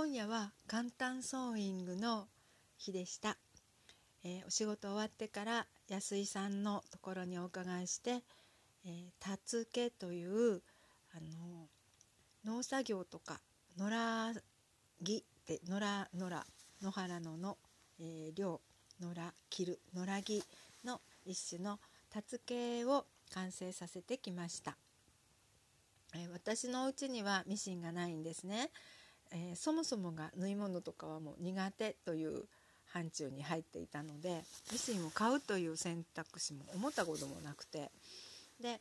今夜は簡単ソーイングの日でした、えー、お仕事終わってから安井さんのところにお伺いして、えー、たつけというあの農作業とか野良木って野良野良野原のの、えー、量野良切る野良木の一種のたつけを完成させてきました、えー、私のうちにはミシンがないんですね、えー、そもそもが縫い物とかはもう苦手という範疇に入っていたのでミシンを買うという選択肢も思ったこともなくてで、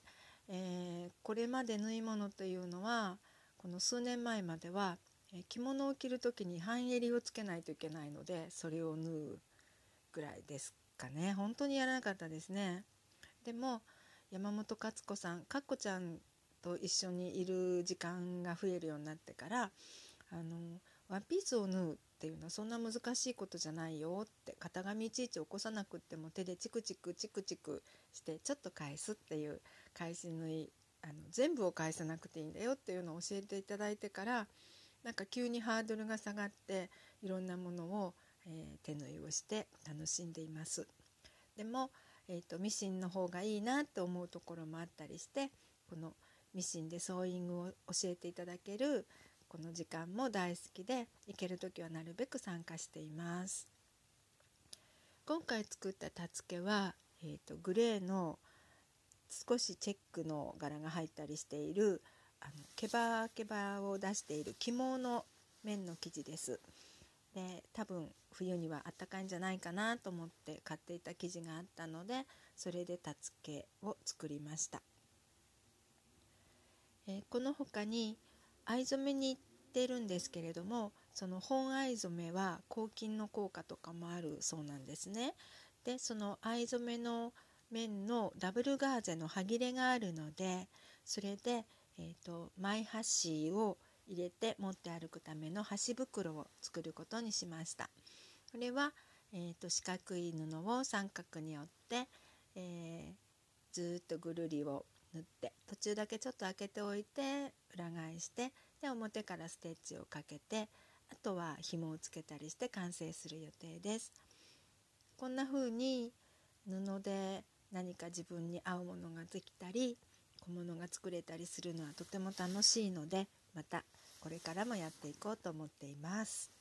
えー、これまで縫い物というのはこの数年前までは着物を着る時に半襟をつけないといけないのでそれを縫うぐらいですかね本当にやらなかったですね。でも山本勝子さんかっこちゃんと一緒にいる時間が増えるようになってからあのワンピースを縫うっていうのはそんな難しいことじゃないよって型紙いちいち起こさなくっても手でチクチクチクチクしてちょっと返すっていう返し縫いあの全部を返さなくていいんだよっていうのを教えていただいてからなんか急にハードルが下がっていろんなものを、えー、手縫いをして楽しんでいます。でもえーと、ミシンの方がいいなって思うところもあったりしてこのミシンでソーイングを教えていただけるこの時間も大好きで行ける時はなるべく参加しています。今回作ったたつけは、えーと、とグレーの少しチェックの柄が入ったりしているあのケバケバを出している起毛の綿の生地です。で多分冬にはあったかいんじゃないかなと思って買っていた生地があったのでそれでたつけを作りました、えー、この他に藍染めに行ってるんですけれどもその本藍染めは抗菌の効果とかもあるそうなんですねでその藍染めの面のダブルガーゼの端切れがあるのでそれで、えーと、マイ箸を入れて持って歩くための箸袋を作ることにしました。これは、えーと、四角い布を三角に折って、えー、ずっとぐるりを縫って中だけちょっと開けておいて裏返してで表からステッチをかけてあとは紐をつけたりして完成する予定です。こんな風に布で何か自分に合うものができたり小物が作れたりするのはとても楽しいのでまたこれからもやっていこうと思っています。